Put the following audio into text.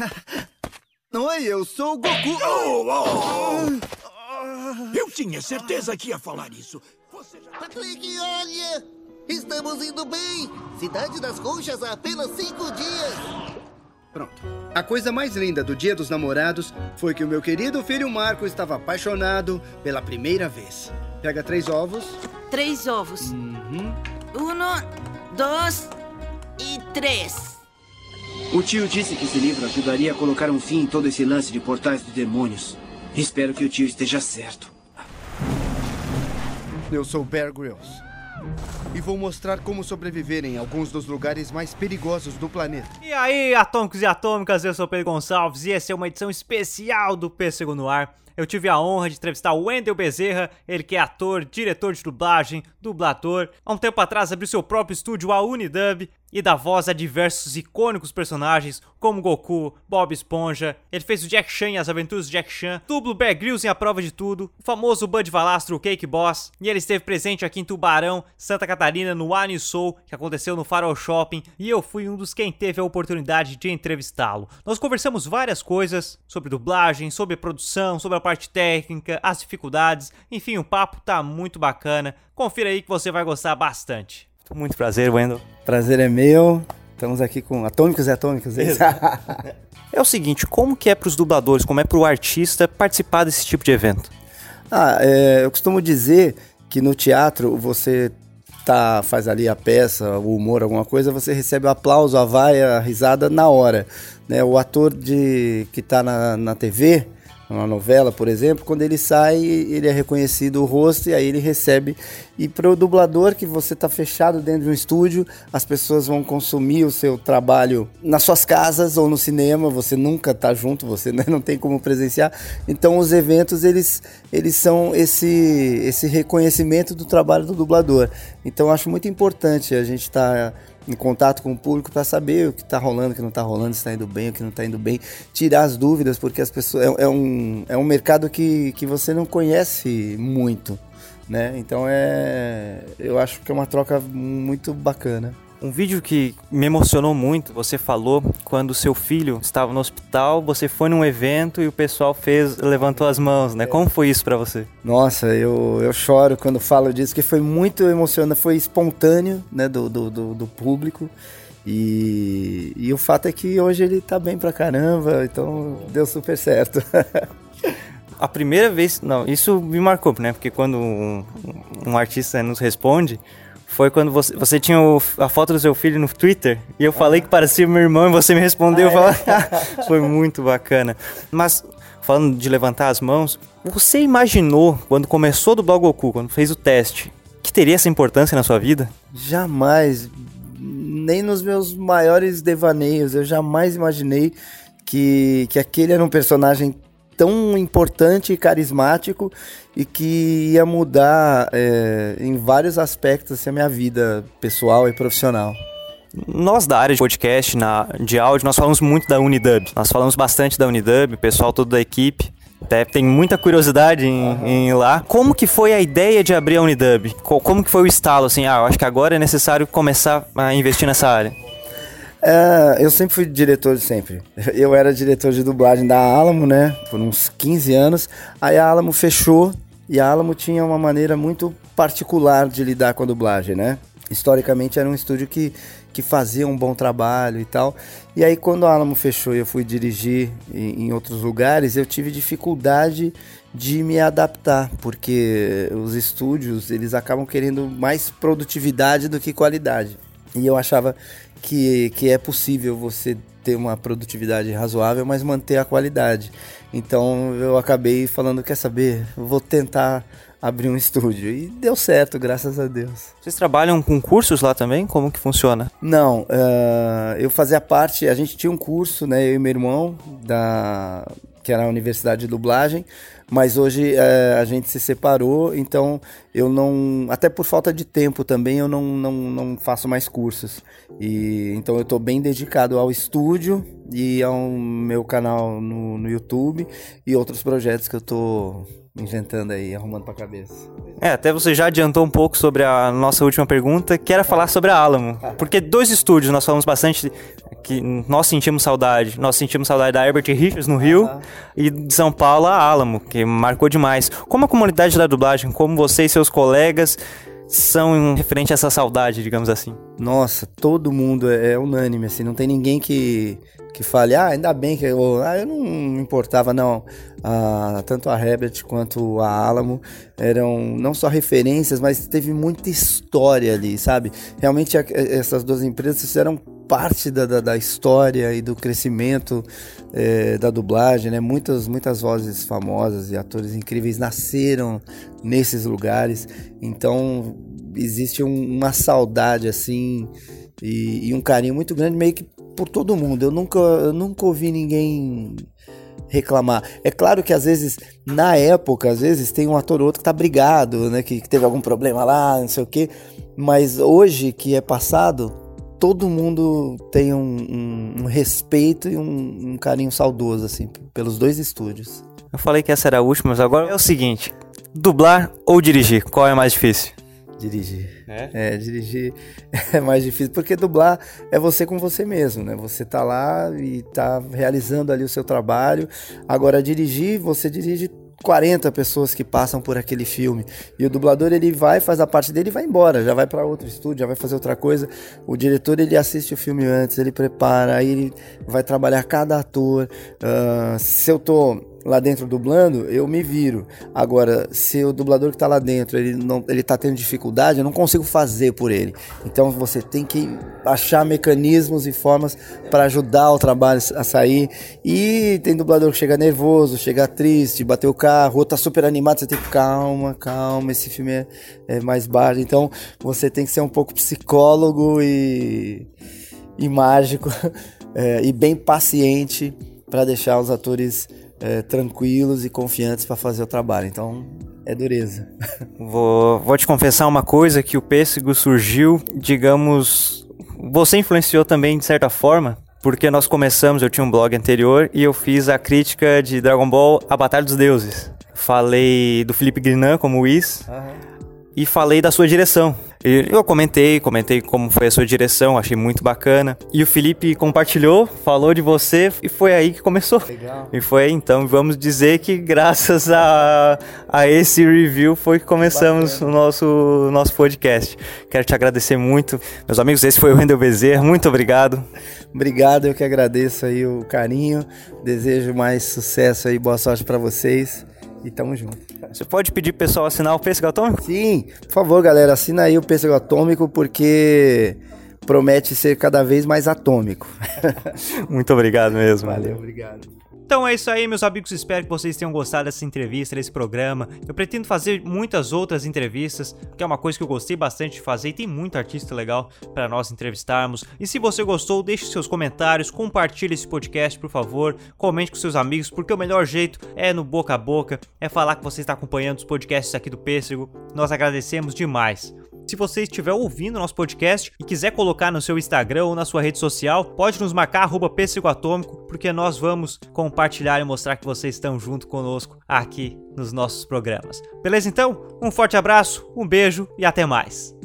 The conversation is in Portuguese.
Oi, eu sou o Goku. Oh, oh. Eu tinha certeza que ia falar isso. Já... Patrick, olha! Estamos indo bem! Cidade das Conchas há apenas cinco dias! Pronto. A coisa mais linda do Dia dos Namorados foi que o meu querido filho Marco estava apaixonado pela primeira vez. Pega três ovos. Três ovos. Uhum. Um, dois e três. O tio disse que esse livro ajudaria a colocar um fim em todo esse lance de portais dos demônios. Espero que o tio esteja certo. Eu sou Bear Grylls. E vou mostrar como sobreviver em alguns dos lugares mais perigosos do planeta. E aí, atômicos e atômicas, eu sou Pedro Gonçalves e essa é uma edição especial do Pêssego no Ar. Eu tive a honra de entrevistar o Wendel Bezerra, ele que é ator, diretor de dublagem, dublador. Há um tempo atrás abriu seu próprio estúdio, a Unidub, e dá voz a diversos icônicos personagens como Goku, Bob Esponja. Ele fez o Jack Chan e as aventuras do Jack Chan, dublo Bear Grylls em A Prova de Tudo, o famoso Bud Valastro, o Cake Boss, e ele esteve presente aqui em Tubarão, Santa Catarina, no One Soul, que aconteceu no Farol Shopping, e eu fui um dos quem teve a oportunidade de entrevistá-lo. Nós conversamos várias coisas sobre dublagem, sobre produção, sobre a parte técnica, as dificuldades, enfim, o papo tá muito bacana. Confira aí que você vai gostar bastante. Muito prazer, Wendel. Prazer é meu. Estamos aqui com Atômicos e Atômicos. É, é o seguinte, como que é para os dubladores, como é para o artista participar desse tipo de evento? Ah, é, eu costumo dizer que no teatro você tá, faz ali a peça, o humor, alguma coisa, você recebe o aplauso, a vaia, a risada na hora. Né? O ator de, que está na, na TV, uma novela, por exemplo, quando ele sai, ele é reconhecido o rosto e aí ele recebe. E para o dublador, que você está fechado dentro de um estúdio, as pessoas vão consumir o seu trabalho nas suas casas ou no cinema, você nunca está junto, você né, não tem como presenciar. Então os eventos, eles, eles são esse, esse reconhecimento do trabalho do dublador. Então acho muito importante a gente estar... Tá em contato com o público para saber o que está rolando, o que não está rolando, se está indo bem, o que não está indo bem, tirar as dúvidas, porque as pessoas é, é, um, é um mercado que, que você não conhece muito, né? Então é, eu acho que é uma troca muito bacana. Um vídeo que me emocionou muito, você falou quando seu filho estava no hospital, você foi num evento e o pessoal fez, levantou as mãos, né? Como foi isso para você? Nossa, eu, eu choro quando falo disso, que foi muito emocionante, foi espontâneo, né, do, do, do, do público. E, e o fato é que hoje ele tá bem pra caramba, então deu super certo. a primeira vez, não, isso me marcou, né? Porque quando um, um artista nos responde, foi quando você, você tinha o, a foto do seu filho no Twitter e eu falei que parecia meu irmão e você me respondeu. Ah, é? foi muito bacana. Mas, falando de levantar as mãos, você imaginou, quando começou do Blog Goku, quando fez o teste, que teria essa importância na sua vida? Jamais. Nem nos meus maiores devaneios. Eu jamais imaginei que, que aquele era um personagem tão importante e carismático e que ia mudar é, em vários aspectos assim, a minha vida pessoal e profissional. Nós da área de podcast, na, de áudio, nós falamos muito da Unidub. Nós falamos bastante da Unidub, o pessoal todo da equipe. Até tem muita curiosidade em, uhum. em, ir lá. Como que foi a ideia de abrir a Unidub? Como que foi o estalo, assim, ah, eu acho que agora é necessário começar a investir nessa área? É, eu sempre fui diretor, sempre. Eu era diretor de dublagem da Alamo, né? Por uns 15 anos. Aí a Alamo fechou e a Alamo tinha uma maneira muito particular de lidar com a dublagem, né? Historicamente era um estúdio que, que fazia um bom trabalho e tal. E aí quando a Alamo fechou e eu fui dirigir em, em outros lugares, eu tive dificuldade de me adaptar, porque os estúdios, eles acabam querendo mais produtividade do que qualidade. E eu achava que, que é possível você ter uma produtividade razoável, mas manter a qualidade. Então eu acabei falando, quer saber, vou tentar abrir um estúdio. E deu certo, graças a Deus. Vocês trabalham com cursos lá também? Como que funciona? Não, uh, eu fazia parte, a gente tinha um curso, né, eu e meu irmão, da, que era a Universidade de Dublagem, mas hoje é, a gente se separou, então eu não, até por falta de tempo também, eu não, não, não faço mais cursos. E então eu estou bem dedicado ao estúdio e ao meu canal no, no YouTube e outros projetos que eu estou inventando aí, arrumando pra cabeça. É, até você já adiantou um pouco sobre a nossa última pergunta, que era falar sobre a Alamo. Porque dois estúdios nós falamos bastante que nós sentimos saudade. Nós sentimos saudade da Herbert Richards no Rio e de São Paulo a Alamo, que marcou demais. Como a comunidade da dublagem, como você e seus colegas são referente a essa saudade, digamos assim? Nossa, todo mundo é, é unânime, assim, não tem ninguém que, que fale, ah, ainda bem que eu, ah, eu não me importava, não. Ah, tanto a Herbert quanto a Alamo eram não só referências, mas teve muita história ali, sabe? Realmente a, essas duas empresas fizeram parte da, da, da história e do crescimento é, da dublagem, né? Muitas, muitas vozes famosas e atores incríveis nasceram nesses lugares, então existe um, uma saudade assim e, e, um carinho muito grande meio que por todo mundo. Eu nunca, eu nunca ouvi ninguém reclamar. É claro que às vezes, na época, às vezes tem um ator ou outro que tá brigado, né? Que, que teve algum problema lá, não sei o quê. Mas hoje que é passado, todo mundo tem um, um, um respeito e um, um, carinho saudoso, assim, pelos dois estúdios. Eu falei que essa era a última, mas agora é o seguinte: dublar ou dirigir? Qual é mais difícil? Dirigir. É? é? dirigir é mais difícil, porque dublar é você com você mesmo, né? Você tá lá e tá realizando ali o seu trabalho. Agora, dirigir, você dirige 40 pessoas que passam por aquele filme. E o dublador ele vai, faz a parte dele e vai embora, já vai para outro estúdio, já vai fazer outra coisa. O diretor ele assiste o filme antes, ele prepara, aí ele vai trabalhar cada ator. Uh, se eu tô lá dentro dublando, eu me viro. Agora, se o dublador que tá lá dentro, ele não ele tá tendo dificuldade, eu não consigo fazer por ele. Então você tem que achar mecanismos e formas para ajudar o trabalho a sair. E tem dublador que chega nervoso, chega triste, bateu o carro, ou tá super animado, você tem que calma, calma, esse filme é, é mais baixo. Então, você tem que ser um pouco psicólogo e e mágico é, e bem paciente para deixar os atores é, tranquilos e confiantes para fazer o trabalho. Então, é dureza. Vou, vou te confessar uma coisa que o pêssego surgiu, digamos, você influenciou também de certa forma, porque nós começamos, eu tinha um blog anterior e eu fiz a crítica de Dragon Ball A Batalha dos Deuses. Falei do Felipe Grinan como Whis uhum. e falei da sua direção. Eu comentei, comentei como foi a sua direção, achei muito bacana. E o Felipe compartilhou, falou de você e foi aí que começou. Legal. E foi aí, então, vamos dizer que graças a, a esse review foi que começamos bacana. o nosso, nosso podcast. Quero te agradecer muito. Meus amigos, esse foi o Wendel Bezerra, muito obrigado. Obrigado, eu que agradeço aí o carinho. Desejo mais sucesso aí, boa sorte para vocês. E tamo junto. Você pode pedir pro pessoal assinar o Pêssego Atômico? Sim, por favor, galera, assina aí o Pêssego Atômico porque promete ser cada vez mais atômico. Muito obrigado mesmo. Valeu, obrigado. Então é isso aí, meus amigos. Espero que vocês tenham gostado dessa entrevista, desse programa. Eu pretendo fazer muitas outras entrevistas, que é uma coisa que eu gostei bastante de fazer e tem muito artista legal para nós entrevistarmos. E se você gostou, deixe seus comentários, compartilhe esse podcast, por favor. Comente com seus amigos, porque o melhor jeito é no boca a boca, é falar que você está acompanhando os podcasts aqui do Pêssego. Nós agradecemos demais. Se você estiver ouvindo nosso podcast e quiser colocar no seu Instagram ou na sua rede social, pode nos marcar arroba Atômico, porque nós vamos compartilhar e mostrar que vocês estão junto conosco aqui nos nossos programas. Beleza então? Um forte abraço, um beijo e até mais.